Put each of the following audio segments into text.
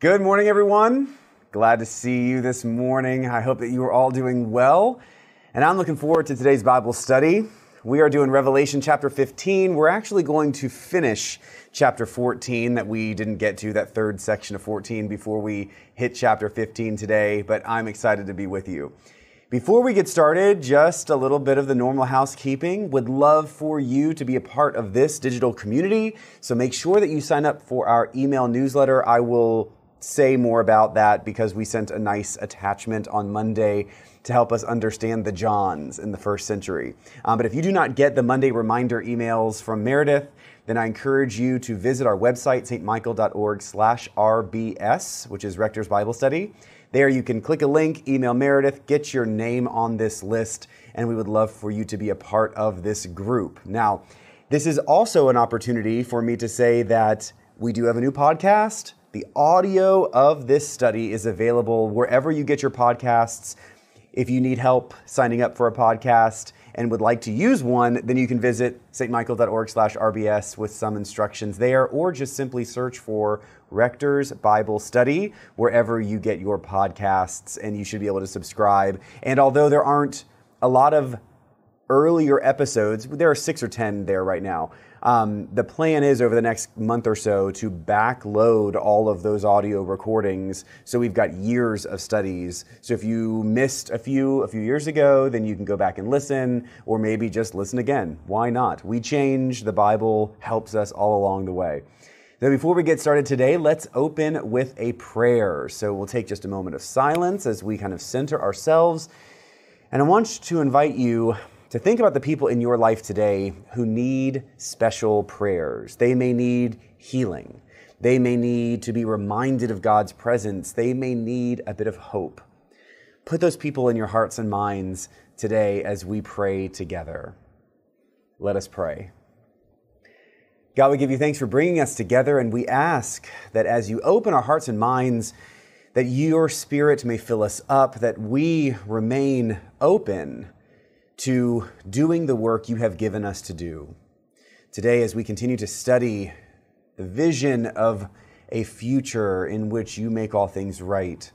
Good morning, everyone. Glad to see you this morning. I hope that you are all doing well. And I'm looking forward to today's Bible study. We are doing Revelation chapter 15. We're actually going to finish chapter 14 that we didn't get to, that third section of 14, before we hit chapter 15 today. But I'm excited to be with you. Before we get started, just a little bit of the normal housekeeping. Would love for you to be a part of this digital community. So make sure that you sign up for our email newsletter. I will say more about that because we sent a nice attachment on Monday to help us understand the Johns in the first century. Um, but if you do not get the Monday reminder emails from Meredith, then I encourage you to visit our website, stmichael.org slash RBS, which is Rector's Bible Study. There you can click a link, email Meredith, get your name on this list, and we would love for you to be a part of this group. Now, this is also an opportunity for me to say that we do have a new podcast. The audio of this study is available wherever you get your podcasts. If you need help signing up for a podcast and would like to use one, then you can visit stmichael.org slash RBS with some instructions there, or just simply search for Rector's Bible Study wherever you get your podcasts, and you should be able to subscribe. And although there aren't a lot of earlier episodes, there are six or 10 there right now. Um, the plan is over the next month or so to backload all of those audio recordings. So we've got years of studies. So if you missed a few a few years ago, then you can go back and listen, or maybe just listen again. Why not? We change. The Bible helps us all along the way. Now, before we get started today, let's open with a prayer. So we'll take just a moment of silence as we kind of center ourselves. And I want to invite you to think about the people in your life today who need special prayers. They may need healing. They may need to be reminded of God's presence. They may need a bit of hope. Put those people in your hearts and minds today as we pray together. Let us pray. God, we give you thanks for bringing us together, and we ask that as you open our hearts and minds, that your spirit may fill us up, that we remain open to doing the work you have given us to do. Today, as we continue to study the vision of a future in which you make all things right,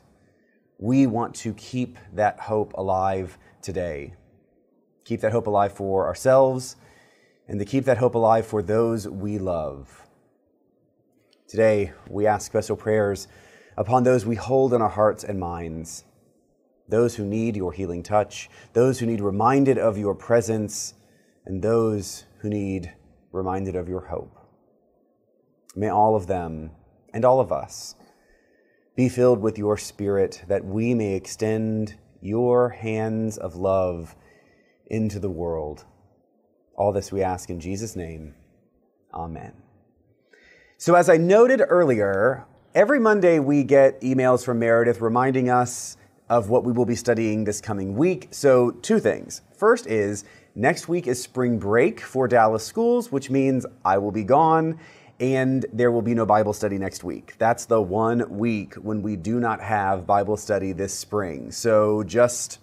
we want to keep that hope alive today. Keep that hope alive for ourselves and to keep that hope alive for those we love. Today, we ask special prayers upon those we hold in our hearts and minds those who need your healing touch, those who need reminded of your presence, and those who need reminded of your hope. May all of them and all of us be filled with your Spirit that we may extend your hands of love into the world. All this we ask in Jesus' name. Amen. So, as I noted earlier, every Monday we get emails from Meredith reminding us of what we will be studying this coming week. So, two things. First is next week is spring break for Dallas schools, which means I will be gone and there will be no Bible study next week. That's the one week when we do not have Bible study this spring. So, just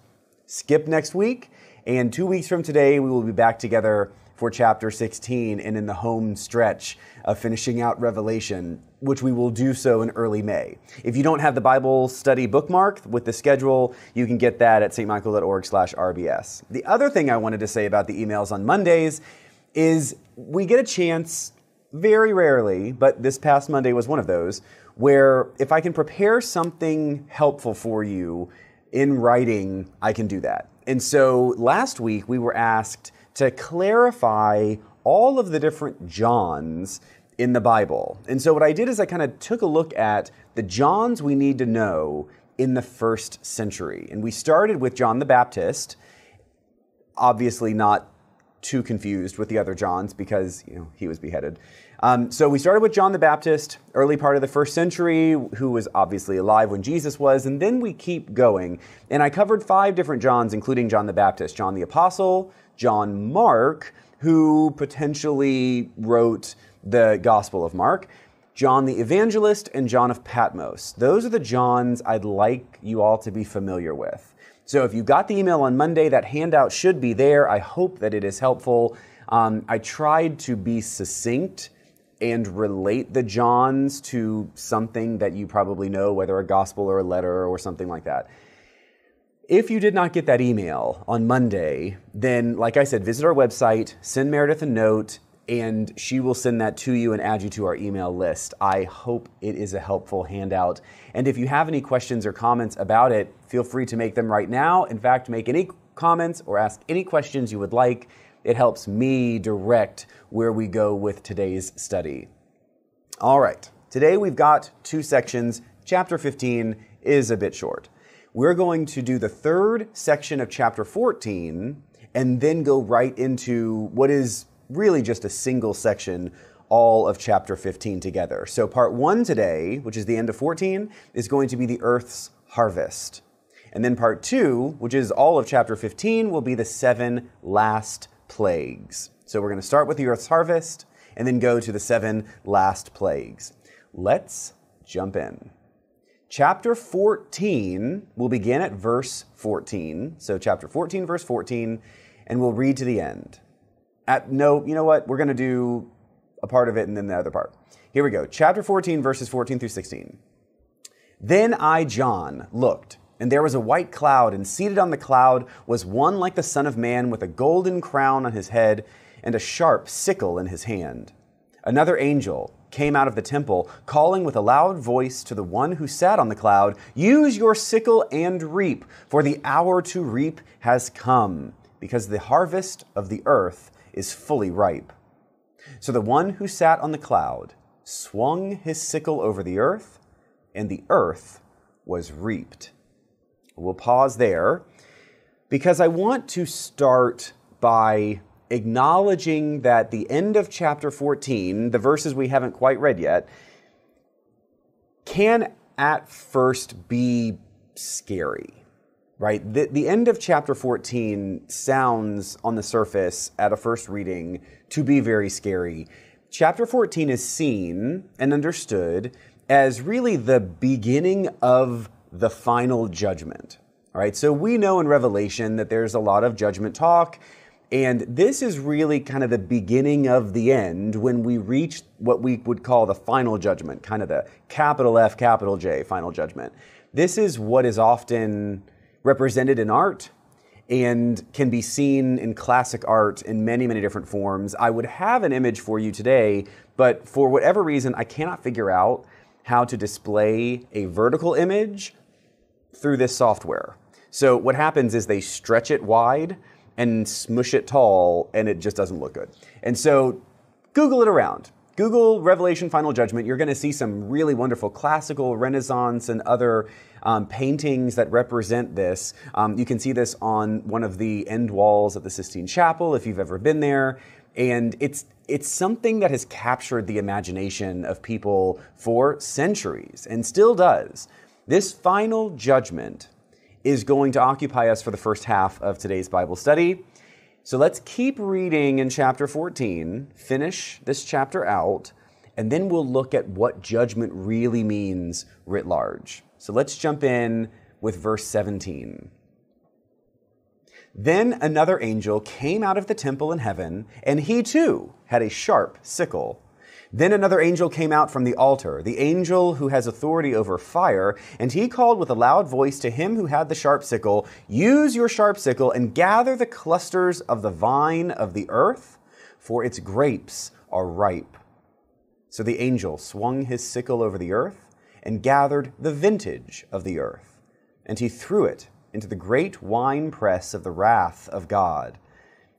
skip next week. And two weeks from today, we will be back together for chapter 16 and in the home stretch of finishing out Revelation, which we will do so in early May. If you don't have the Bible study bookmark with the schedule, you can get that at stmichael.org slash RBS. The other thing I wanted to say about the emails on Mondays is we get a chance very rarely, but this past Monday was one of those, where if I can prepare something helpful for you in writing, I can do that. And so last week we were asked to clarify all of the different Johns in the Bible. And so what I did is I kind of took a look at the Johns we need to know in the first century. And we started with John the Baptist, obviously not too confused with the other Johns because you know he was beheaded. Um, so we started with John the Baptist, early part of the first century, who was obviously alive when Jesus was, and then we keep going. And I covered five different Johns, including John the Baptist, John the Apostle, John Mark, who potentially wrote the Gospel of Mark, John the Evangelist, and John of Patmos. Those are the Johns I'd like you all to be familiar with. So if you got the email on Monday, that handout should be there. I hope that it is helpful. Um, I tried to be succinct and relate the Johns to something that you probably know, whether a gospel or a letter or something like that. If you did not get that email on Monday, then, like I said, visit our website, send Meredith a note, and she will send that to you and add you to our email list. I hope it is a helpful handout. And if you have any questions or comments about it, feel free to make them right now. In fact, make any comments or ask any questions you would like. It helps me direct where we go with today's study. All right, today we've got two sections. Chapter 15 is a bit short we're going to do the third section of chapter 14 and then go right into what is really just a single section, all of chapter 15 together. So, part one today, which is the end of 14, is going to be the earth's harvest. And then part two, which is all of chapter 15, will be the seven last plagues. So, we're going to start with the earth's harvest and then go to the seven last plagues. Let's jump in. Chapter 14 will begin at verse 14. So, chapter 14, verse 14, and we'll read to the end. At no, you know what? We're going to do a part of it and then the other part. Here we go. Chapter 14, verses 14 through 16. Then I, John, looked, and there was a white cloud, and seated on the cloud was one like the Son of Man with a golden crown on his head and a sharp sickle in his hand. Another angel came out of the temple, calling with a loud voice to the one who sat on the cloud Use your sickle and reap, for the hour to reap has come, because the harvest of the earth is fully ripe. So the one who sat on the cloud swung his sickle over the earth, and the earth was reaped. We'll pause there because I want to start by acknowledging that the end of chapter 14, the verses we haven't quite read yet, can at first be scary, right? The, the end of chapter 14 sounds on the surface at a first reading to be very scary. Chapter 14 is seen and understood as really the beginning of the final judgment. All right, so we know in Revelation that there's a lot of judgment talk and this is really kind of the beginning of the end when we reach what we would call the final judgment, kind of the capital F, capital J final judgment. This is what is often represented in art and can be seen in classic art in many, many different forms. I would have an image for you today, but for whatever reason, I cannot figure out how to display a vertical image through this software. So what happens is they stretch it wide and smush it tall, and it just doesn't look good. And so Google it around. Google Revelation Final Judgment. You're going to see some really wonderful classical, Renaissance, and other um, paintings that represent this. Um, you can see this on one of the end walls of the Sistine Chapel if you've ever been there. And it's it's something that has captured the imagination of people for centuries and still does. This final judgment is going to occupy us for the first half of today's Bible study. So let's keep reading in chapter 14, finish this chapter out, and then we'll look at what judgment really means writ large. So let's jump in with verse 17. Then another angel came out of the temple in heaven, and he too had a sharp sickle. Then another angel came out from the altar, the angel who has authority over fire, and he called with a loud voice to him who had the sharp sickle Use your sharp sickle and gather the clusters of the vine of the earth, for its grapes are ripe. So the angel swung his sickle over the earth and gathered the vintage of the earth, and he threw it into the great winepress of the wrath of God.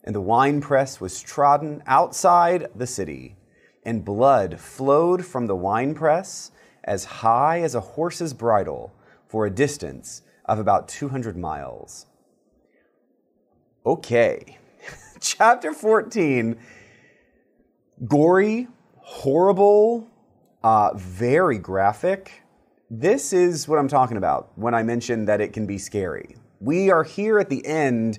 And the winepress was trodden outside the city and blood flowed from the winepress as high as a horse's bridle for a distance of about 200 miles. Okay, chapter 14 gory, horrible, uh, very graphic. This is what I'm talking about when I mention that it can be scary. We are here at the end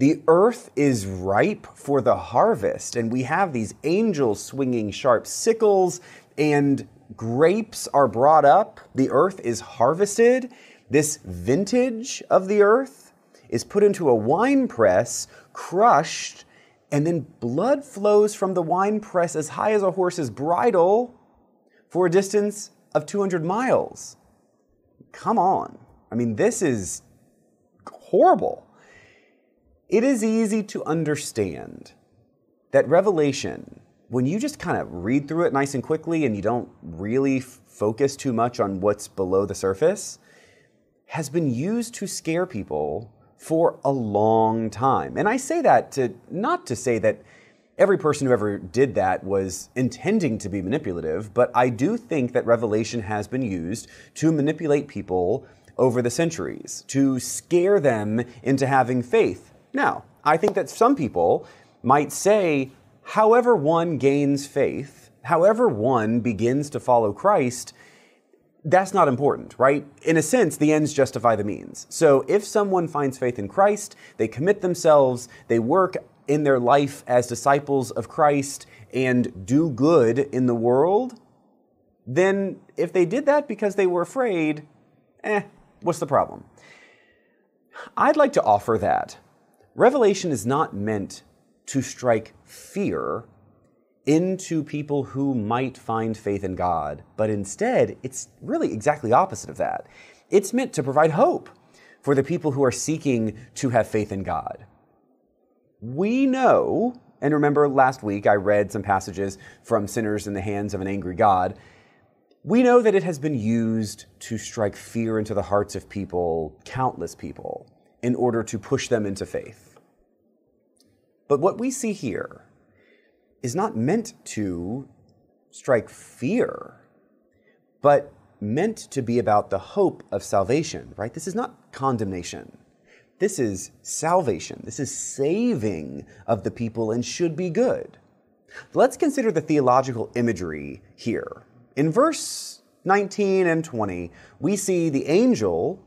the earth is ripe for the harvest, and we have these angels swinging sharp sickles, and grapes are brought up. The earth is harvested. This vintage of the earth is put into a wine press, crushed, and then blood flows from the wine press as high as a horse's bridle for a distance of 200 miles. Come on. I mean, this is horrible. It is easy to understand that Revelation, when you just kind of read through it nice and quickly and you don't really focus too much on what's below the surface, has been used to scare people for a long time. And I say that to not to say that every person who ever did that was intending to be manipulative, but I do think that Revelation has been used to manipulate people over the centuries, to scare them into having faith. Now, I think that some people might say, however one gains faith, however one begins to follow Christ, that's not important, right? In a sense, the ends justify the means. So if someone finds faith in Christ, they commit themselves, they work in their life as disciples of Christ and do good in the world, then if they did that because they were afraid, eh, what's the problem? I'd like to offer that Revelation is not meant to strike fear into people who might find faith in God, but instead, it's really exactly opposite of that. It's meant to provide hope for the people who are seeking to have faith in God. We know, and remember last week I read some passages from Sinners in the Hands of an Angry God. We know that it has been used to strike fear into the hearts of people, countless people, in order to push them into faith. But what we see here is not meant to strike fear, but meant to be about the hope of salvation, right? This is not condemnation. This is salvation. This is saving of the people and should be good. Let's consider the theological imagery here. In verse 19 and 20, we see the angel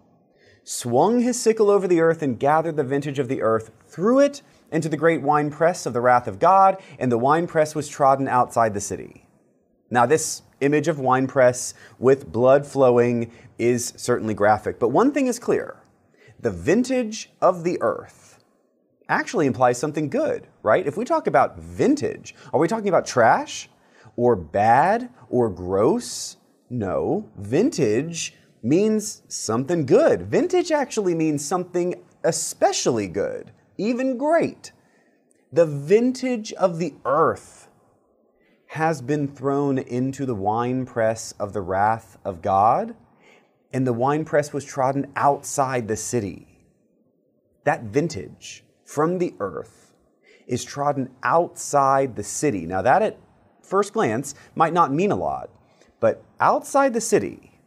swung his sickle over the earth and gathered the vintage of the earth, threw it into the great winepress of the wrath of God, and the winepress was trodden outside the city. Now, this image of winepress with blood flowing is certainly graphic, but one thing is clear the vintage of the earth actually implies something good, right? If we talk about vintage, are we talking about trash or bad or gross? No, vintage means something good. Vintage actually means something especially good even great. The vintage of the earth has been thrown into the winepress of the wrath of God, and the winepress was trodden outside the city. That vintage from the earth is trodden outside the city. Now, that at first glance might not mean a lot, but outside the city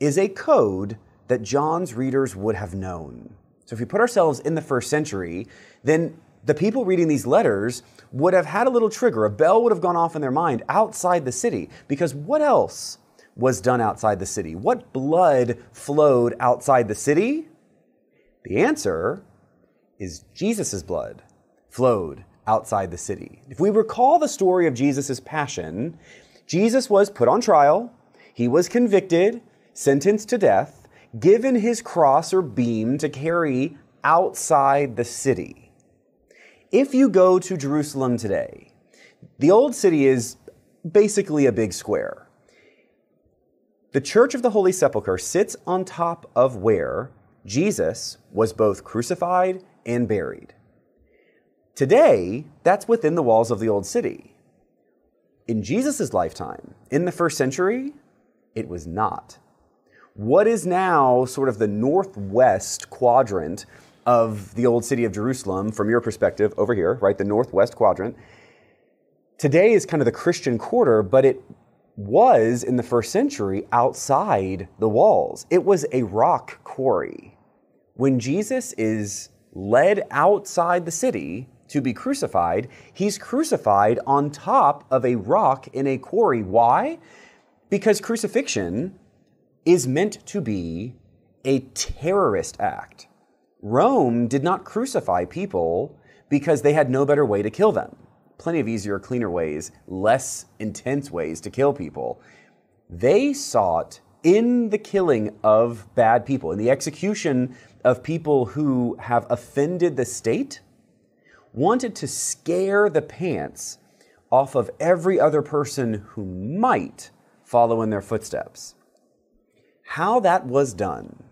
is a code that John's readers would have known. So if we put ourselves in the first century, then the people reading these letters would have had a little trigger. A bell would have gone off in their mind outside the city. Because what else was done outside the city? What blood flowed outside the city? The answer is Jesus' blood flowed outside the city. If we recall the story of Jesus' passion, Jesus was put on trial, he was convicted, sentenced to death, given his cross or beam to carry outside the city. If you go to Jerusalem today, the old city is basically a big square. The Church of the Holy Sepulchre sits on top of where Jesus was both crucified and buried. Today, that's within the walls of the old city. In Jesus' lifetime, in the first century, it was not what is now sort of the northwest quadrant of the old city of Jerusalem, from your perspective over here, right? The northwest quadrant. Today is kind of the Christian quarter, but it was in the first century outside the walls. It was a rock quarry. When Jesus is led outside the city to be crucified, he's crucified on top of a rock in a quarry. Why? Because crucifixion is meant to be a terrorist act. Rome did not crucify people because they had no better way to kill them. Plenty of easier, cleaner ways, less intense ways to kill people. They sought in the killing of bad people, in the execution of people who have offended the state, wanted to scare the pants off of every other person who might follow in their footsteps. How that was done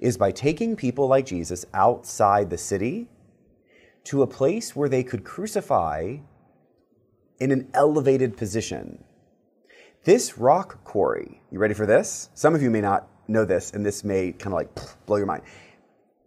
is by taking people like Jesus outside the city to a place where they could crucify in an elevated position. This rock quarry, you ready for this? Some of you may not know this, and this may kind of like blow your mind.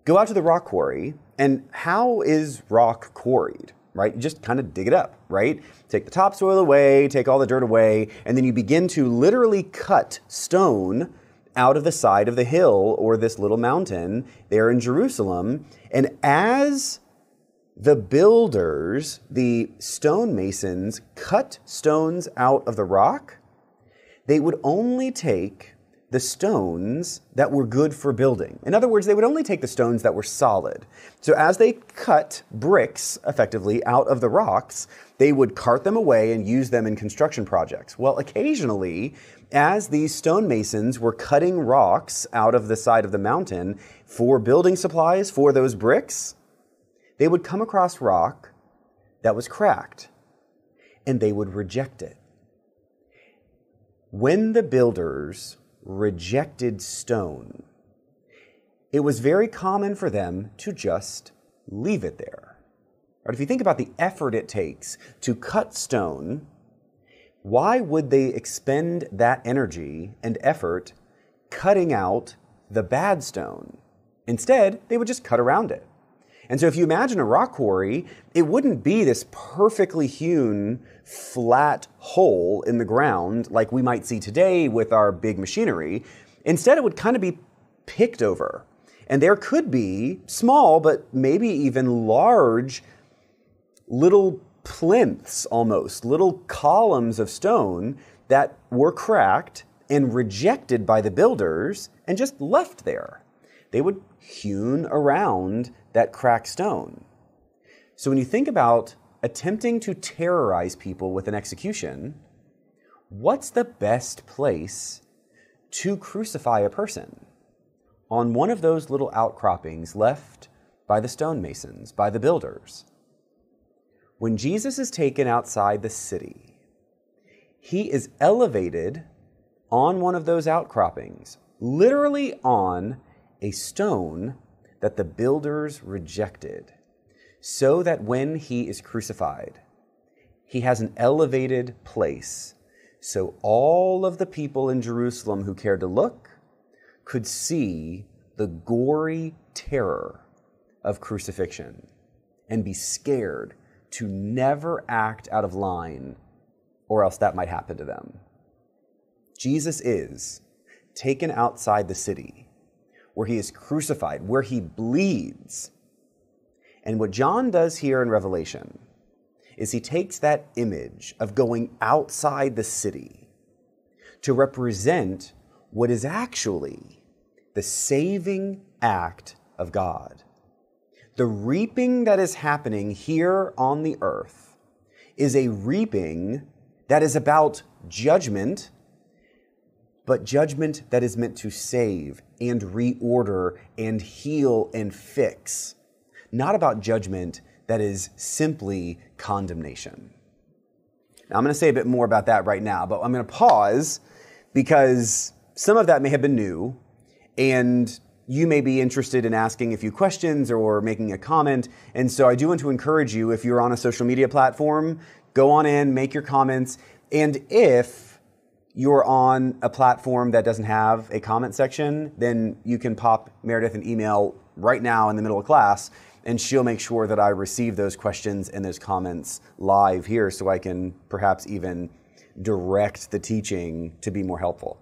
Go out to the rock quarry, and how is rock quarried? Right? You just kind of dig it up, right? Take the topsoil away, take all the dirt away, and then you begin to literally cut stone out of the side of the hill or this little mountain there in Jerusalem. And as the builders, the stonemasons, cut stones out of the rock, they would only take the stones that were good for building. In other words, they would only take the stones that were solid. So as they cut bricks effectively out of the rocks, they would cart them away and use them in construction projects. Well, occasionally, as these stonemasons were cutting rocks out of the side of the mountain for building supplies for those bricks, they would come across rock that was cracked and they would reject it. When the builders rejected stone, it was very common for them to just leave it there. Or if you think about the effort it takes to cut stone, why would they expend that energy and effort cutting out the bad stone? Instead, they would just cut around it. And so if you imagine a rock quarry, it wouldn't be this perfectly hewn, flat hole in the ground like we might see today with our big machinery. Instead, it would kind of be picked over. And there could be small, but maybe even large little plinths almost, little columns of stone that were cracked and rejected by the builders and just left there. They would hewn around that cracked stone. So when you think about attempting to terrorize people with an execution, what's the best place to crucify a person? On one of those little outcroppings left by the stonemasons, by the builders. When Jesus is taken outside the city, he is elevated on one of those outcroppings, literally on a stone that the builders rejected, so that when he is crucified, he has an elevated place, so all of the people in Jerusalem who cared to look could see the gory terror of crucifixion and be scared to never act out of line, or else that might happen to them. Jesus is taken outside the city where he is crucified, where he bleeds. And what John does here in Revelation is he takes that image of going outside the city to represent what is actually the saving act of God. The reaping that is happening here on the earth is a reaping that is about judgment but judgment that is meant to save and reorder and heal and fix, not about judgment that is simply condemnation. Now, I'm going to say a bit more about that right now, but I'm going to pause because some of that may have been new, and you may be interested in asking a few questions or making a comment. And so I do want to encourage you, if you're on a social media platform, go on in, make your comments. And if you're on a platform that doesn't have a comment section, then you can pop Meredith an email right now in the middle of class, and she'll make sure that I receive those questions and those comments live here so I can perhaps even direct the teaching to be more helpful.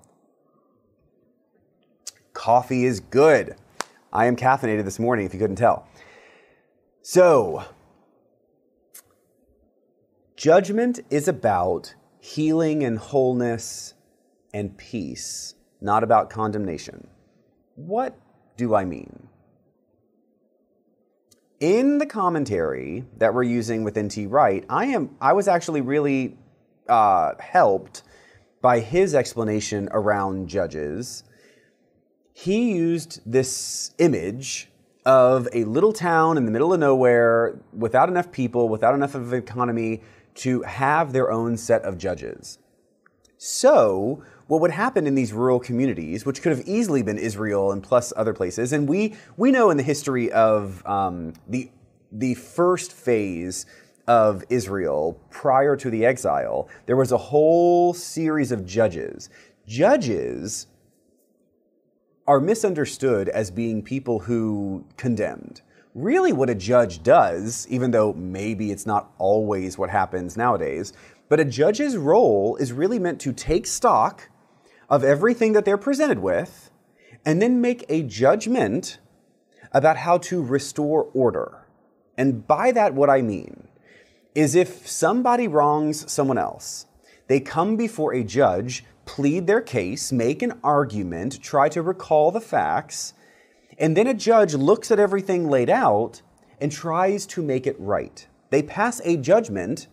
Coffee is good. I am caffeinated this morning, if you couldn't tell. So, judgment is about healing and wholeness and peace, not about condemnation. What do I mean? In the commentary that we're using with N.T. Wright, I am I was actually really uh, helped by his explanation around judges. He used this image of a little town in the middle of nowhere without enough people, without enough of an economy to have their own set of judges. So, what would happen in these rural communities, which could have easily been Israel and plus other places, and we we know in the history of um, the the first phase of Israel prior to the exile, there was a whole series of judges. Judges are misunderstood as being people who condemned. Really, what a judge does, even though maybe it's not always what happens nowadays, but a judge's role is really meant to take stock of everything that they're presented with and then make a judgment about how to restore order. And by that, what I mean is if somebody wrongs someone else, they come before a judge, plead their case, make an argument, try to recall the facts, and then a judge looks at everything laid out and tries to make it right. They pass a judgment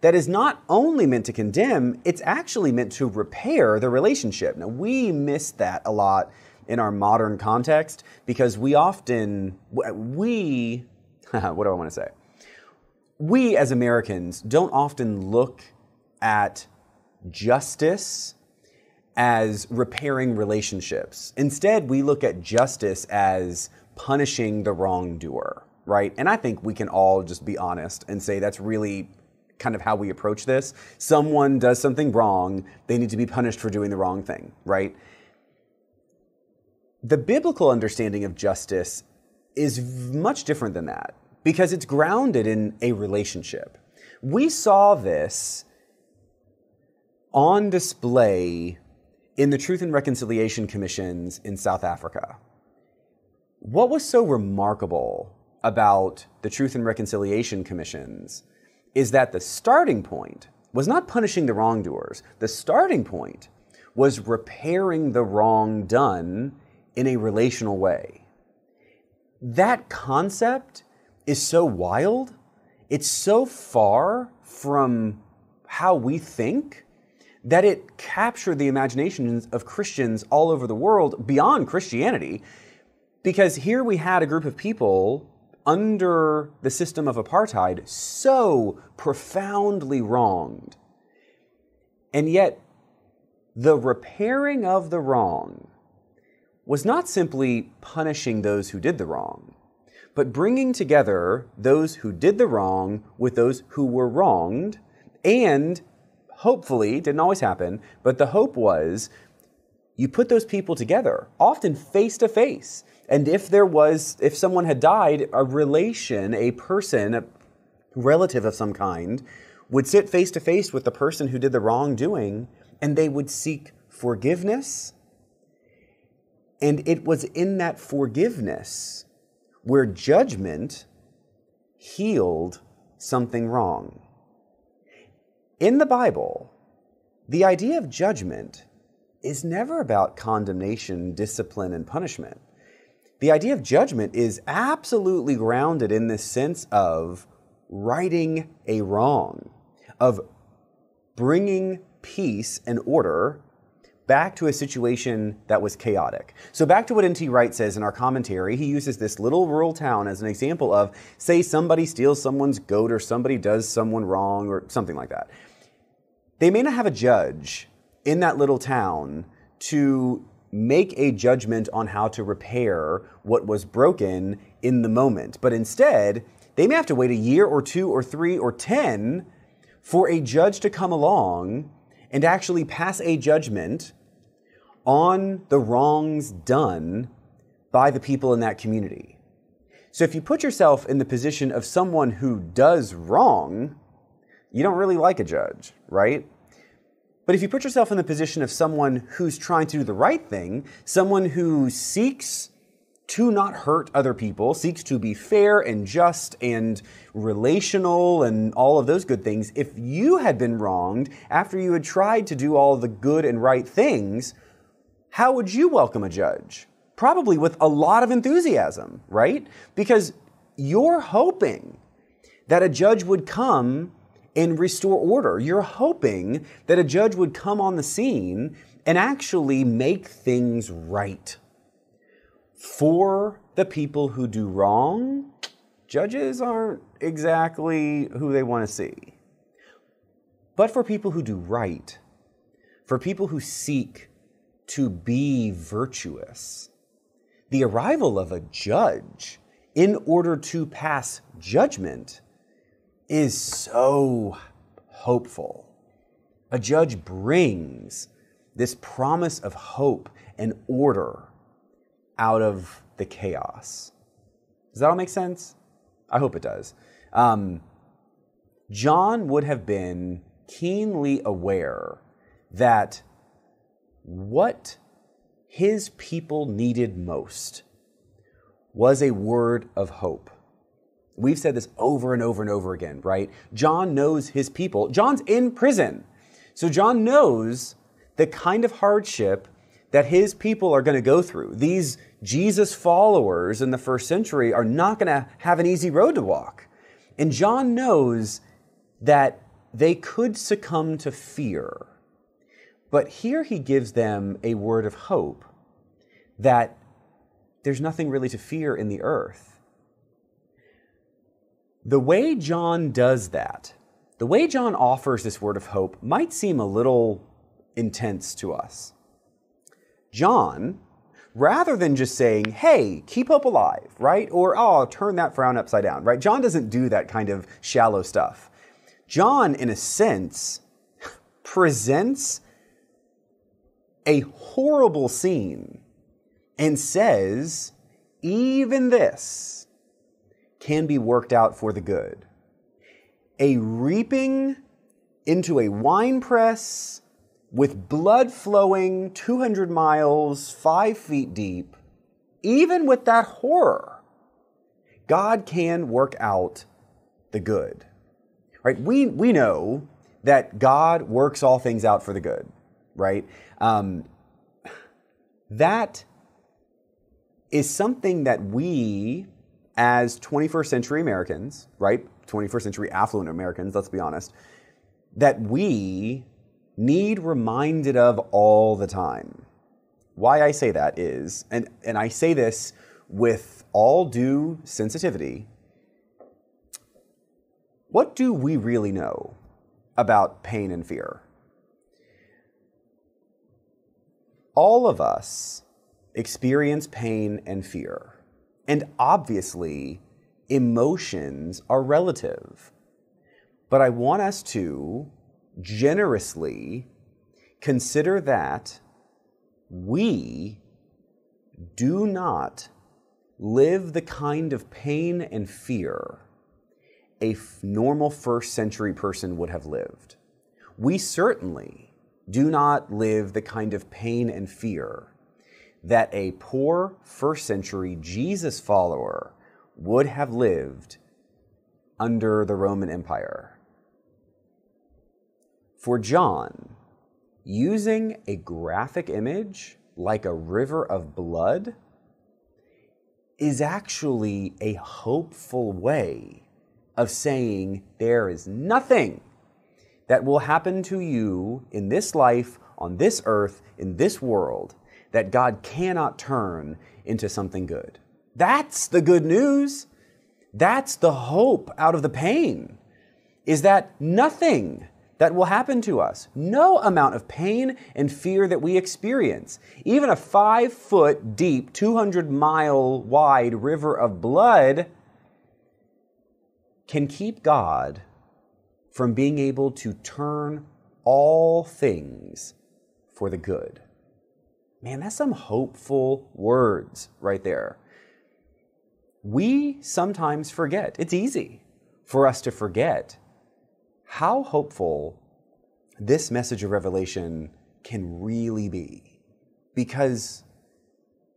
that is not only meant to condemn, it's actually meant to repair the relationship. Now, we miss that a lot in our modern context because we often, we, what do I want to say? We as Americans don't often look at justice as repairing relationships. Instead, we look at justice as punishing the wrongdoer, right? And I think we can all just be honest and say that's really kind of how we approach this. Someone does something wrong, they need to be punished for doing the wrong thing, right? The biblical understanding of justice is much different than that because it's grounded in a relationship. We saw this on display in the Truth and Reconciliation Commissions in South Africa. What was so remarkable about the Truth and Reconciliation Commissions is that the starting point was not punishing the wrongdoers. The starting point was repairing the wrong done in a relational way. That concept is so wild. It's so far from how we think that it captured the imaginations of Christians all over the world beyond Christianity. Because here we had a group of people under the system of apartheid so profoundly wronged. And yet, the repairing of the wrong was not simply punishing those who did the wrong, but bringing together those who did the wrong with those who were wronged, and hopefully, didn't always happen, but the hope was you put those people together, often face to face, and if there was, if someone had died, a relation, a person, a relative of some kind, would sit face to face with the person who did the wrongdoing and they would seek forgiveness. And it was in that forgiveness where judgment healed something wrong. In the Bible, the idea of judgment is never about condemnation, discipline, and punishment the idea of judgment is absolutely grounded in this sense of righting a wrong, of bringing peace and order back to a situation that was chaotic. So, back to what N.T. Wright says in our commentary, he uses this little rural town as an example of, say, somebody steals someone's goat or somebody does someone wrong or something like that. They may not have a judge in that little town to make a judgment on how to repair what was broken in the moment. But instead, they may have to wait a year or two or three or 10 for a judge to come along and actually pass a judgment on the wrongs done by the people in that community. So if you put yourself in the position of someone who does wrong, you don't really like a judge, right? But if you put yourself in the position of someone who's trying to do the right thing, someone who seeks to not hurt other people, seeks to be fair and just and relational and all of those good things, if you had been wronged after you had tried to do all the good and right things, how would you welcome a judge? Probably with a lot of enthusiasm, right? Because you're hoping that a judge would come and restore order. You're hoping that a judge would come on the scene and actually make things right. For the people who do wrong, judges aren't exactly who they want to see. But for people who do right, for people who seek to be virtuous, the arrival of a judge in order to pass judgment is so hopeful. A judge brings this promise of hope and order out of the chaos. Does that all make sense? I hope it does. Um, John would have been keenly aware that what his people needed most was a word of hope. We've said this over and over and over again, right? John knows his people. John's in prison. So John knows the kind of hardship that his people are going to go through. These Jesus followers in the first century are not going to have an easy road to walk. And John knows that they could succumb to fear. But here he gives them a word of hope that there's nothing really to fear in the earth. The way John does that, the way John offers this word of hope, might seem a little intense to us. John, rather than just saying, hey, keep hope alive, right? Or, oh, turn that frown upside down, right? John doesn't do that kind of shallow stuff. John, in a sense, presents a horrible scene and says, even this can be worked out for the good. A reaping into a wine press with blood flowing 200 miles, five feet deep, even with that horror, God can work out the good. Right? We, we know that God works all things out for the good, right? Um, that is something that we, as 21st century Americans, right? 21st century affluent Americans, let's be honest, that we need reminded of all the time. Why I say that is, and, and I say this with all due sensitivity, what do we really know about pain and fear? All of us experience pain and fear. And obviously, emotions are relative. But I want us to generously consider that we do not live the kind of pain and fear a normal first century person would have lived. We certainly do not live the kind of pain and fear that a poor first century Jesus follower would have lived under the Roman Empire. For John, using a graphic image like a river of blood is actually a hopeful way of saying there is nothing that will happen to you in this life, on this earth, in this world that God cannot turn into something good. That's the good news. That's the hope out of the pain, is that nothing that will happen to us, no amount of pain and fear that we experience, even a five foot deep, 200 mile wide river of blood, can keep God from being able to turn all things for the good. Man, that's some hopeful words right there. We sometimes forget, it's easy for us to forget how hopeful this message of Revelation can really be. Because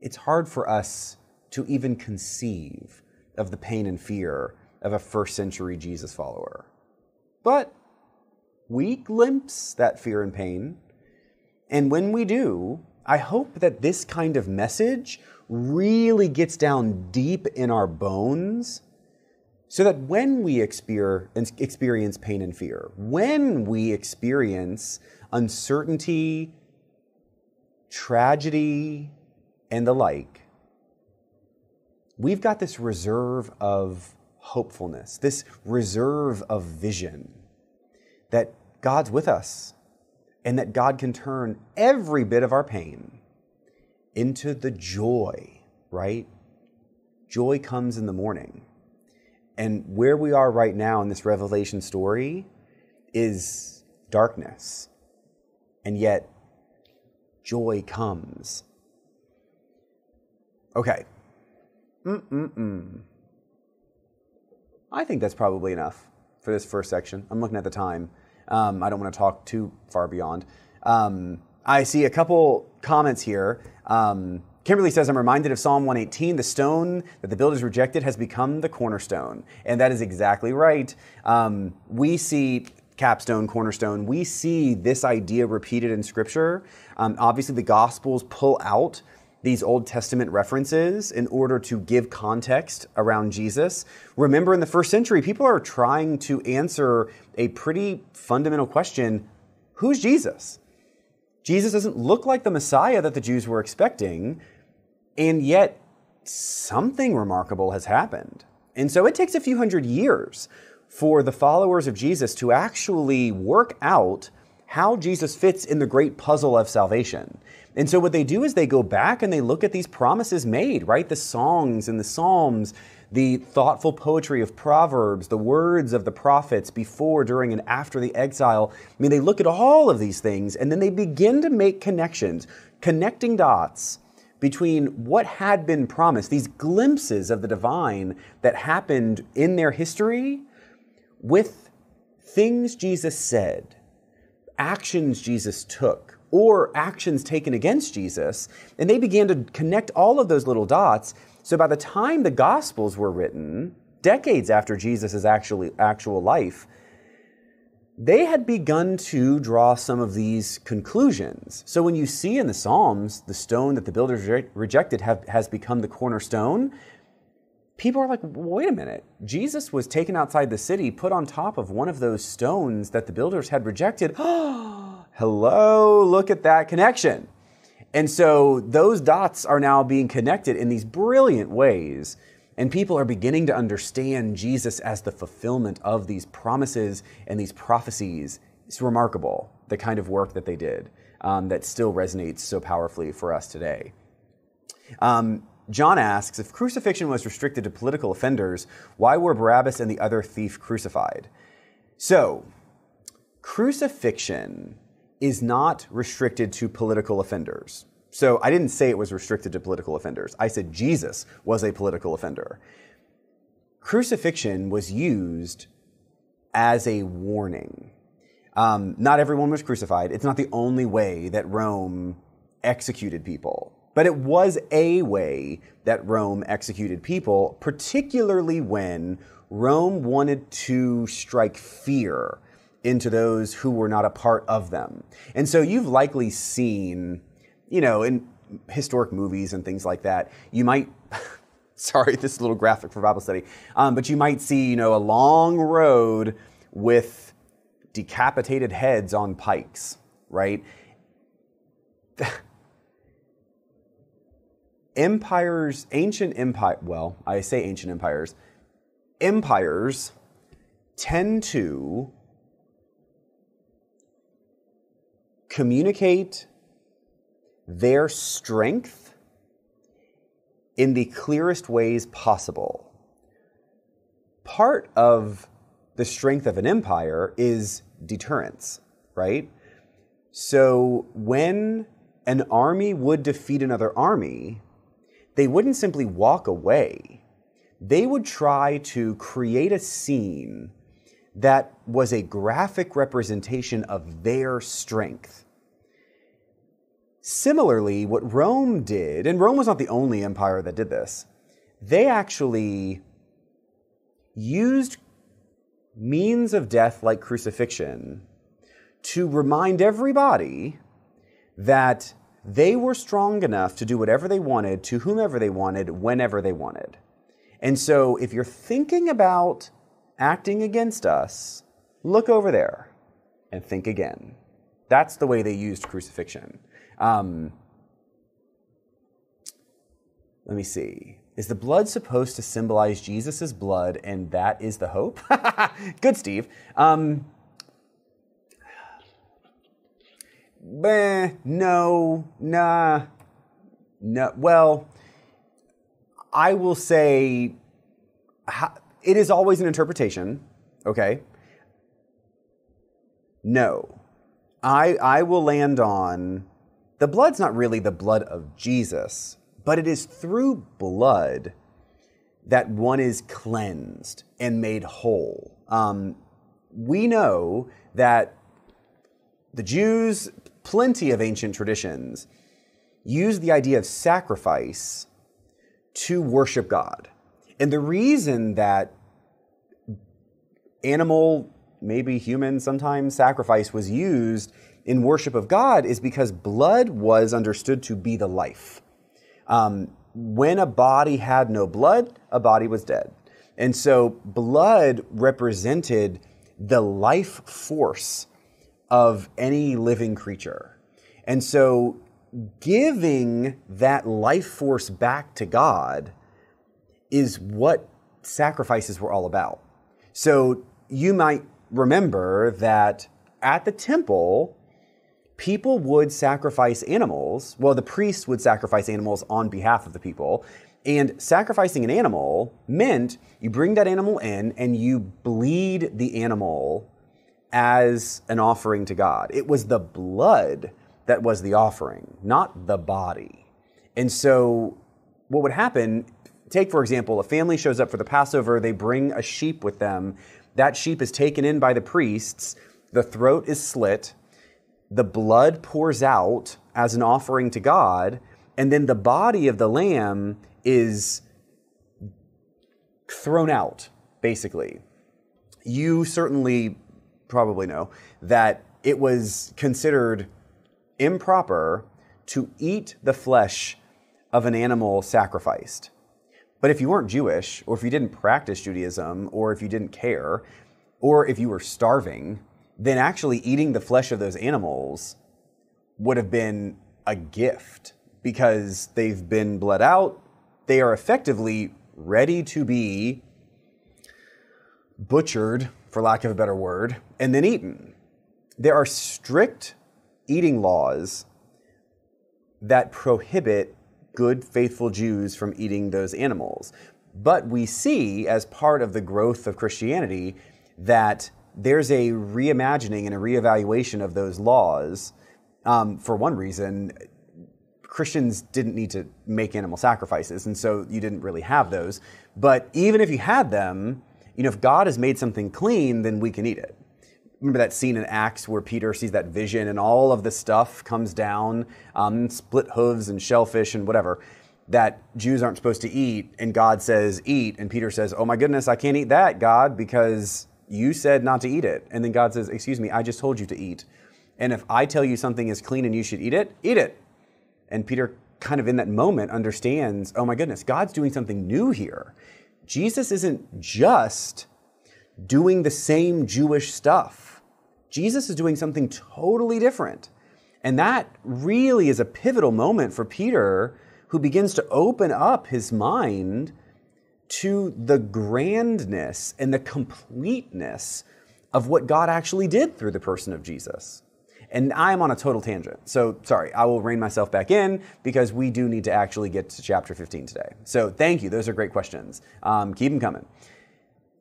it's hard for us to even conceive of the pain and fear of a first century Jesus follower. But we glimpse that fear and pain. And when we do, I hope that this kind of message really gets down deep in our bones so that when we experience pain and fear, when we experience uncertainty, tragedy, and the like, we've got this reserve of hopefulness, this reserve of vision that God's with us and that God can turn every bit of our pain into the joy, right? Joy comes in the morning. And where we are right now in this Revelation story is darkness. And yet, joy comes. Okay. Mm-mm-mm. I think that's probably enough for this first section. I'm looking at the time. Um, I don't want to talk too far beyond. Um, I see a couple comments here. Um, Kimberly says, I'm reminded of Psalm 118. The stone that the builders rejected has become the cornerstone. And that is exactly right. Um, we see capstone, cornerstone, we see this idea repeated in Scripture. Um, obviously, the Gospels pull out these Old Testament references in order to give context around Jesus. Remember, in the first century, people are trying to answer a pretty fundamental question who's Jesus? Jesus doesn't look like the Messiah that the Jews were expecting, and yet something remarkable has happened. And so it takes a few hundred years for the followers of Jesus to actually work out how Jesus fits in the great puzzle of salvation. And so what they do is they go back and they look at these promises made, right? The songs and the Psalms, the thoughtful poetry of Proverbs, the words of the prophets before, during, and after the exile. I mean, they look at all of these things and then they begin to make connections, connecting dots between what had been promised, these glimpses of the divine that happened in their history, with things Jesus said, actions Jesus took, or actions taken against Jesus. And they began to connect all of those little dots. So by the time the Gospels were written, decades after Jesus' actually, actual life, they had begun to draw some of these conclusions. So when you see in the Psalms the stone that the builders re- rejected have, has become the cornerstone, people are like, wait a minute. Jesus was taken outside the city, put on top of one of those stones that the builders had rejected. Hello, look at that connection. And so those dots are now being connected in these brilliant ways. And people are beginning to understand Jesus as the fulfillment of these promises and these prophecies. It's remarkable, the kind of work that they did um, that still resonates so powerfully for us today. Um, John asks If crucifixion was restricted to political offenders, why were Barabbas and the other thief crucified? So, crucifixion is not restricted to political offenders. So I didn't say it was restricted to political offenders. I said Jesus was a political offender. Crucifixion was used as a warning. Um, not everyone was crucified. It's not the only way that Rome executed people, but it was a way that Rome executed people, particularly when Rome wanted to strike fear into those who were not a part of them. And so you've likely seen, you know, in historic movies and things like that, you might. sorry, this is a little graphic for Bible study, um, but you might see, you know, a long road with decapitated heads on pikes, right? empires, ancient empire, well, I say ancient empires, empires tend to communicate their strength in the clearest ways possible. Part of the strength of an empire is deterrence, right? So when an army would defeat another army, they wouldn't simply walk away. They would try to create a scene that was a graphic representation of their strength. Similarly, what Rome did, and Rome was not the only empire that did this, they actually used means of death like crucifixion to remind everybody that they were strong enough to do whatever they wanted to whomever they wanted whenever they wanted. And so if you're thinking about acting against us, look over there and think again. That's the way they used crucifixion. Um, let me see. Is the blood supposed to symbolize Jesus' blood and that is the hope? Good, Steve. Um, Meh, no, nah, no. Well, I will say it is always an interpretation, okay? No. I, I will land on the blood's not really the blood of Jesus, but it is through blood that one is cleansed and made whole. Um, we know that the Jews plenty of ancient traditions use the idea of sacrifice to worship God. And the reason that animal, maybe human sometimes, sacrifice was used in worship of God is because blood was understood to be the life. Um, when a body had no blood, a body was dead. And so blood represented the life force of any living creature. And so giving that life force back to God is what sacrifices were all about. So you might remember that at the temple, people would sacrifice animals. Well, the priests would sacrifice animals on behalf of the people. And sacrificing an animal meant you bring that animal in and you bleed the animal as an offering to God. It was the blood that was the offering, not the body. And so, what would happen? Take, for example, a family shows up for the Passover, they bring a sheep with them. That sheep is taken in by the priests, the throat is slit, the blood pours out as an offering to God, and then the body of the lamb is thrown out, basically. You certainly probably know, that it was considered improper to eat the flesh of an animal sacrificed. But if you weren't Jewish, or if you didn't practice Judaism, or if you didn't care, or if you were starving, then actually eating the flesh of those animals would have been a gift because they've been bled out. They are effectively ready to be butchered for lack of a better word, and then eaten. There are strict eating laws that prohibit good, faithful Jews from eating those animals. But we see, as part of the growth of Christianity, that there's a reimagining and a reevaluation of those laws. Um, for one reason, Christians didn't need to make animal sacrifices, and so you didn't really have those. But even if you had them, you know, if God has made something clean, then we can eat it. Remember that scene in Acts where Peter sees that vision and all of the stuff comes down, um, split hooves and shellfish and whatever, that Jews aren't supposed to eat, and God says, eat. And Peter says, oh my goodness, I can't eat that, God, because you said not to eat it. And then God says, excuse me, I just told you to eat. And if I tell you something is clean and you should eat it, eat it. And Peter kind of in that moment understands, oh my goodness, God's doing something new here. Jesus isn't just doing the same Jewish stuff. Jesus is doing something totally different. And that really is a pivotal moment for Peter, who begins to open up his mind to the grandness and the completeness of what God actually did through the person of Jesus. And I'm on a total tangent. So, sorry, I will rein myself back in because we do need to actually get to chapter 15 today. So, thank you. Those are great questions. Um, keep them coming.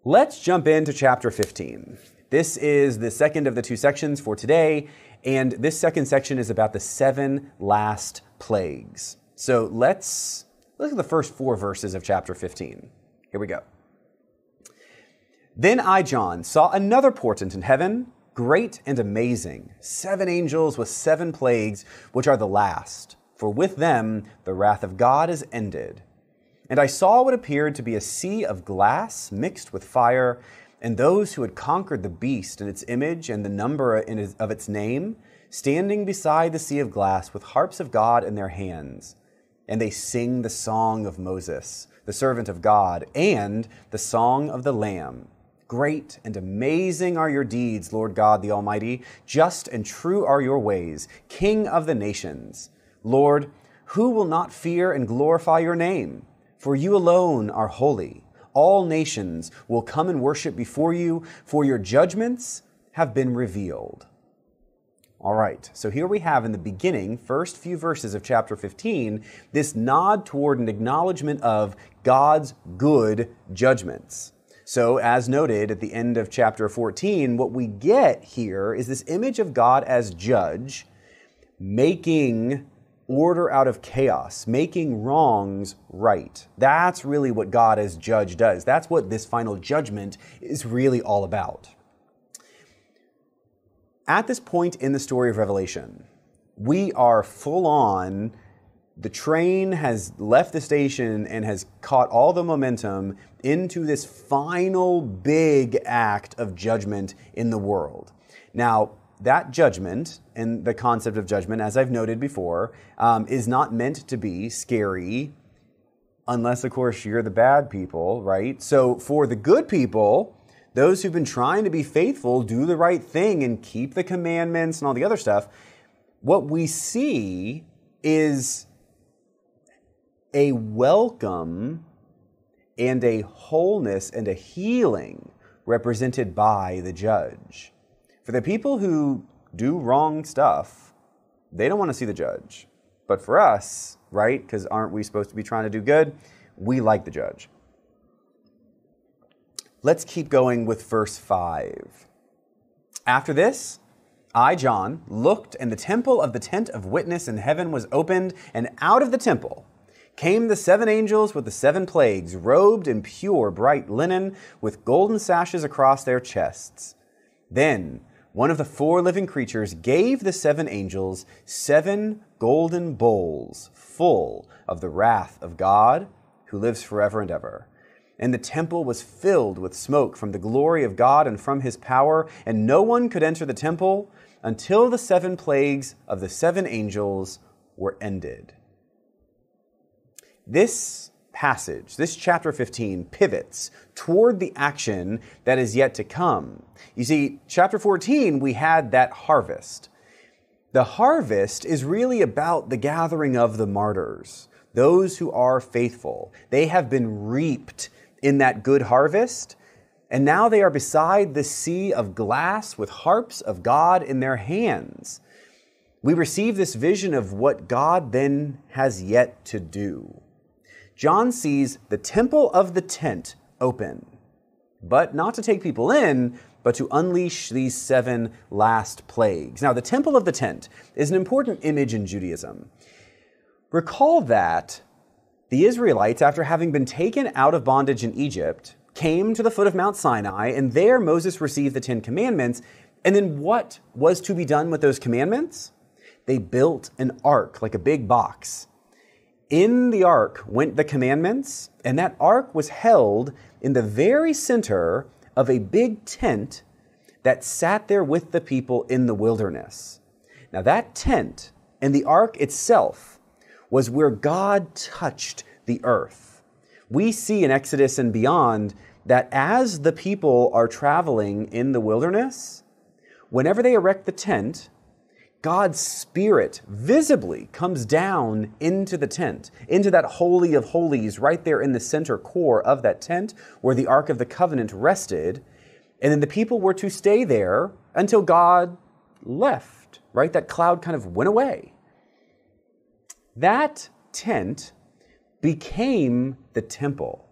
Let's jump into chapter 15. This is the second of the two sections for today. And this second section is about the seven last plagues. So, let's look at the first four verses of chapter 15. Here we go. Then I, John, saw another portent in heaven great and amazing, seven angels with seven plagues, which are the last, for with them the wrath of God is ended. And I saw what appeared to be a sea of glass mixed with fire, and those who had conquered the beast and its image and the number of its name, standing beside the sea of glass with harps of God in their hands. And they sing the song of Moses, the servant of God, and the song of the Lamb. Great and amazing are your deeds, Lord God the Almighty. Just and true are your ways, King of the nations. Lord, Who will not fear and glorify your name? For you alone are holy. All nations will come and worship before you, for your judgments have been revealed. All right, so here we have in the beginning, first few verses of chapter 15, this nod toward an acknowledgement of God's good judgments. So, as noted at the end of chapter 14, what we get here is this image of God as judge, making order out of chaos, making wrongs right. That's really what God as judge does. That's what this final judgment is really all about. At this point in the story of Revelation, we are full on. The train has left the station and has caught all the momentum into this final big act of judgment in the world. Now, that judgment and the concept of judgment, as I've noted before, um, is not meant to be scary, unless, of course, you're the bad people, right? So, for the good people, those who've been trying to be faithful, do the right thing, and keep the commandments and all the other stuff, what we see is a welcome and a wholeness and a healing represented by the judge. For the people who do wrong stuff, they don't want to see the judge. But for us, right, because aren't we supposed to be trying to do good? We like the judge. Let's keep going with verse 5. After this, I, John, looked, and the temple of the tent of witness in heaven was opened, and out of the temple came the seven angels with the seven plagues, robed in pure bright linen, with golden sashes across their chests. Then one of the four living creatures gave the seven angels seven golden bowls full of the wrath of God, who lives forever and ever. And the temple was filled with smoke from the glory of God and from his power, and no one could enter the temple until the seven plagues of the seven angels were ended. This passage, this chapter 15, pivots toward the action that is yet to come. You see, chapter 14, we had that harvest. The harvest is really about the gathering of the martyrs, those who are faithful. They have been reaped in that good harvest. And now they are beside the sea of glass with harps of God in their hands. We receive this vision of what God then has yet to do. John sees the temple of the tent open, but not to take people in, but to unleash these seven last plagues. Now, the temple of the tent is an important image in Judaism. Recall that the Israelites, after having been taken out of bondage in Egypt, came to the foot of Mount Sinai, and there Moses received the Ten Commandments. And then what was to be done with those commandments? They built an ark, like a big box. In the ark went the commandments, and that ark was held in the very center of a big tent that sat there with the people in the wilderness. Now, that tent and the ark itself was where God touched the earth. We see in Exodus and beyond that as the people are traveling in the wilderness, whenever they erect the tent, God's Spirit visibly comes down into the tent, into that Holy of Holies, right there in the center core of that tent where the Ark of the Covenant rested. And then the people were to stay there until God left, right? That cloud kind of went away. That tent became the temple.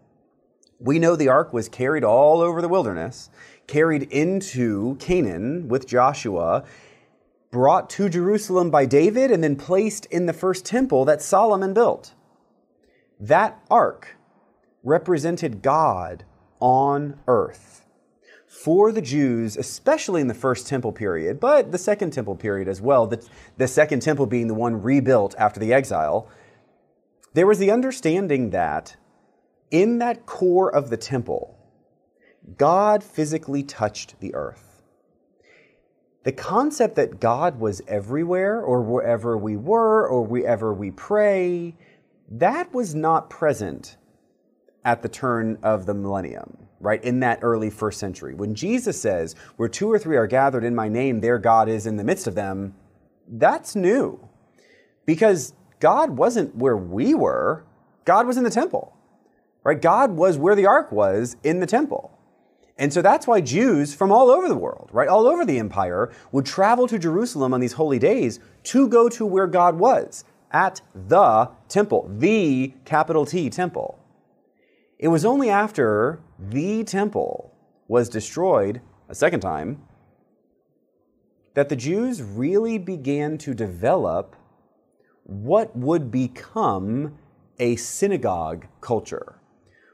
We know the ark was carried all over the wilderness, carried into Canaan with Joshua, brought to Jerusalem by David, and then placed in the first temple that Solomon built. That ark represented God on earth for the Jews, especially in the first temple period, but the second temple period as well, the, the second temple being the one rebuilt after the exile, there was the understanding that in that core of the temple, God physically touched the earth. The concept that God was everywhere or wherever we were or wherever we pray, that was not present at the turn of the millennium right, in that early first century. When Jesus says, Where two or three are gathered in my name, there God is in the midst of them, that's new. Because God wasn't where we were, God was in the temple, right? God was where the ark was in the temple. And so that's why Jews from all over the world, right, all over the empire, would travel to Jerusalem on these holy days to go to where God was, at the temple, the capital T temple. It was only after the temple was destroyed a second time that the Jews really began to develop what would become a synagogue culture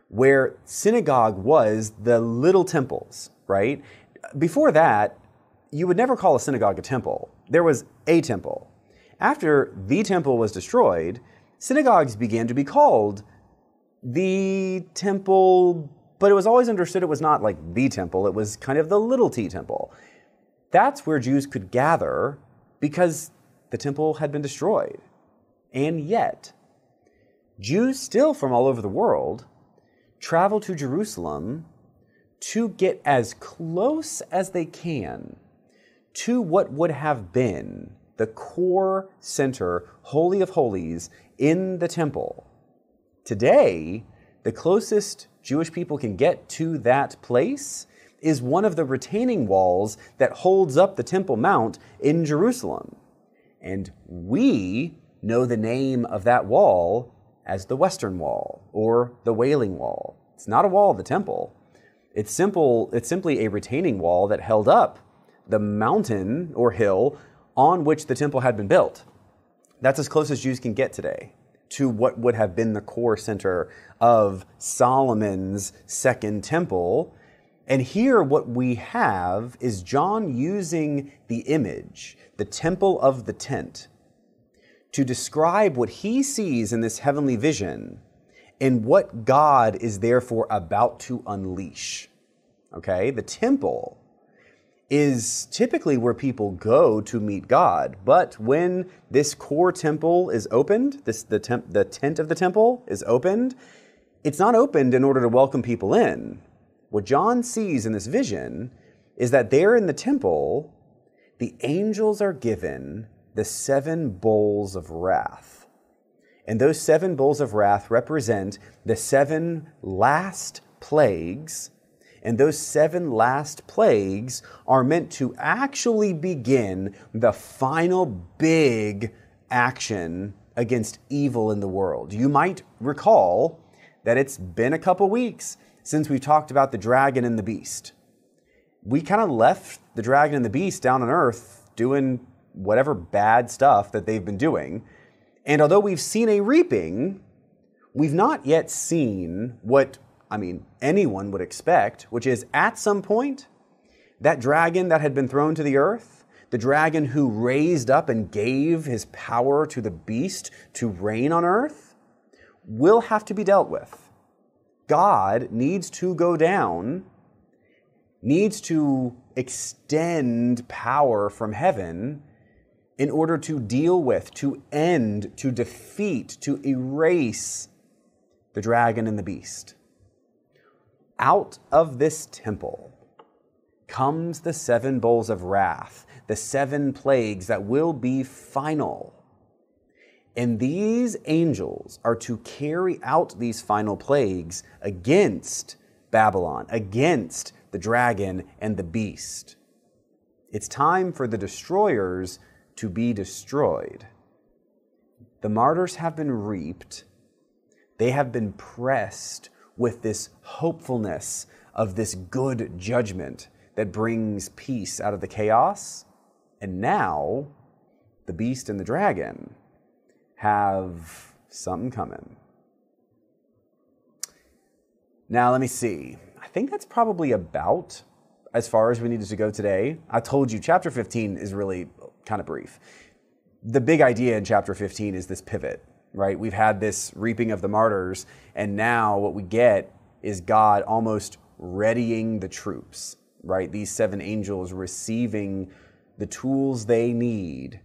where synagogue was the little temples, right? Before that, you would never call a synagogue a temple. There was a temple. After the temple was destroyed, synagogues began to be called the temple, but it was always understood it was not like the temple, it was kind of the little t temple. That's where Jews could gather because the temple had been destroyed. And yet, Jews still from all over the world travel to Jerusalem to get as close as they can to what would have been the core center, Holy of Holies, in the temple. Today, the closest Jewish people can get to that place is one of the retaining walls that holds up the Temple Mount in Jerusalem. And we know the name of that wall as the Western Wall or the Wailing Wall. It's not a wall of the temple. It's simple it's simply a retaining wall that held up the mountain or hill on which the temple had been built. That's as close as Jews can get today to what would have been the core center of Solomon's second temple. And here, what we have is John using the image, the temple of the tent, to describe what he sees in this heavenly vision and what God is therefore about to unleash. Okay? The temple is typically where people go to meet God. But when this core temple is opened, this the, temp, the tent of the temple is opened, it's not opened in order to welcome people in. What John sees in this vision is that there in the temple, the angels are given the seven bowls of wrath. And those seven bowls of wrath represent the seven last plagues. And those seven last plagues are meant to actually begin the final big action against evil in the world. You might recall that it's been a couple weeks since we talked about the dragon and the beast. We kind of left the dragon and the beast down on earth doing whatever bad stuff that they've been doing. And although we've seen a reaping, we've not yet seen what, I mean, anyone would expect, which is at some point, that dragon that had been thrown to the earth, the dragon who raised up and gave his power to the beast to reign on earth, will have to be dealt with. God needs to go down, needs to extend power from heaven in order to deal with, to end, to defeat, to erase the dragon and the beast. Out of this temple comes the seven bowls of wrath, the seven plagues that will be final. And these angels are to carry out these final plagues against Babylon, against the dragon and the beast. It's time for the destroyers to be destroyed. The martyrs have been reaped, they have been pressed with this hopefulness of this good judgment that brings peace out of the chaos. And now, the beast and the dragon have something coming. Now, let me see. I think that's probably about as far as we needed to go today. I told you chapter 15 is really kind of brief. The big idea in chapter 15 is this pivot, right? We've had this reaping of the martyrs, and now what we get is God almost readying the troops, right? These seven angels receiving the tools they need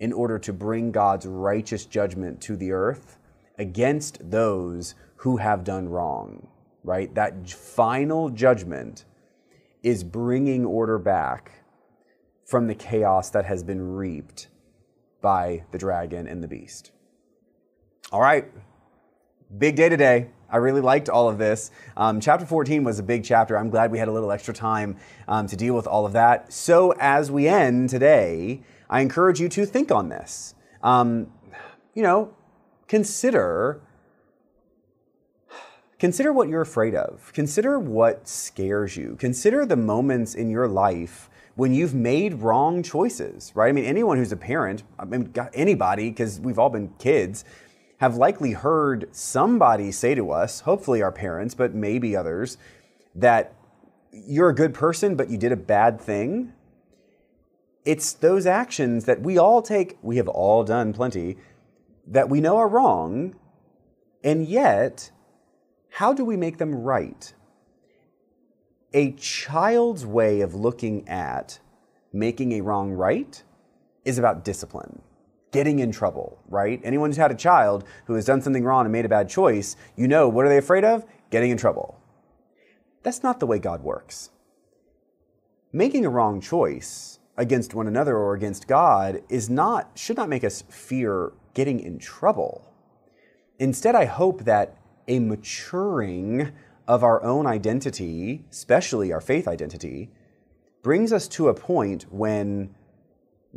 in order to bring God's righteous judgment to the earth against those who have done wrong, right? That final judgment is bringing order back from the chaos that has been reaped by the dragon and the beast. All right, big day today. I really liked all of this. Um, chapter 14 was a big chapter. I'm glad we had a little extra time um, to deal with all of that. So, as we end today, I encourage you to think on this. Um, you know, consider consider what you're afraid of. Consider what scares you. Consider the moments in your life when you've made wrong choices, right? I mean, anyone who's a parent, I mean, anybody, because we've all been kids, have likely heard somebody say to us, hopefully our parents, but maybe others, that you're a good person, but you did a bad thing. It's those actions that we all take, we have all done plenty, that we know are wrong, and yet, how do we make them right? A child's way of looking at making a wrong right is about discipline getting in trouble, right? Anyone who's had a child who has done something wrong and made a bad choice, you know, what are they afraid of? Getting in trouble. That's not the way God works. Making a wrong choice against one another or against God is not should not make us fear getting in trouble. Instead, I hope that a maturing of our own identity, especially our faith identity, brings us to a point when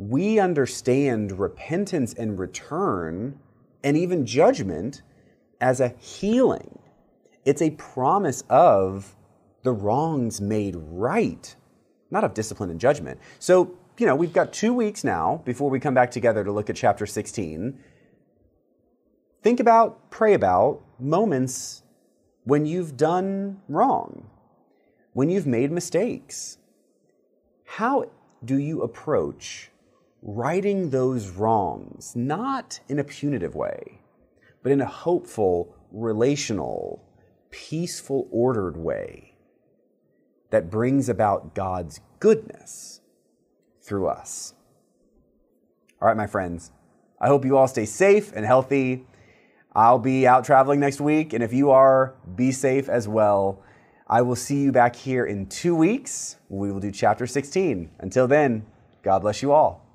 we understand repentance and return and even judgment as a healing. It's a promise of the wrongs made right, not of discipline and judgment. So, you know, we've got two weeks now before we come back together to look at chapter 16. Think about, pray about moments when you've done wrong, when you've made mistakes. How do you approach righting those wrongs, not in a punitive way, but in a hopeful, relational, peaceful, ordered way that brings about God's goodness through us. All right, my friends, I hope you all stay safe and healthy. I'll be out traveling next week, and if you are, be safe as well. I will see you back here in two weeks. We will do chapter 16. Until then, God bless you all.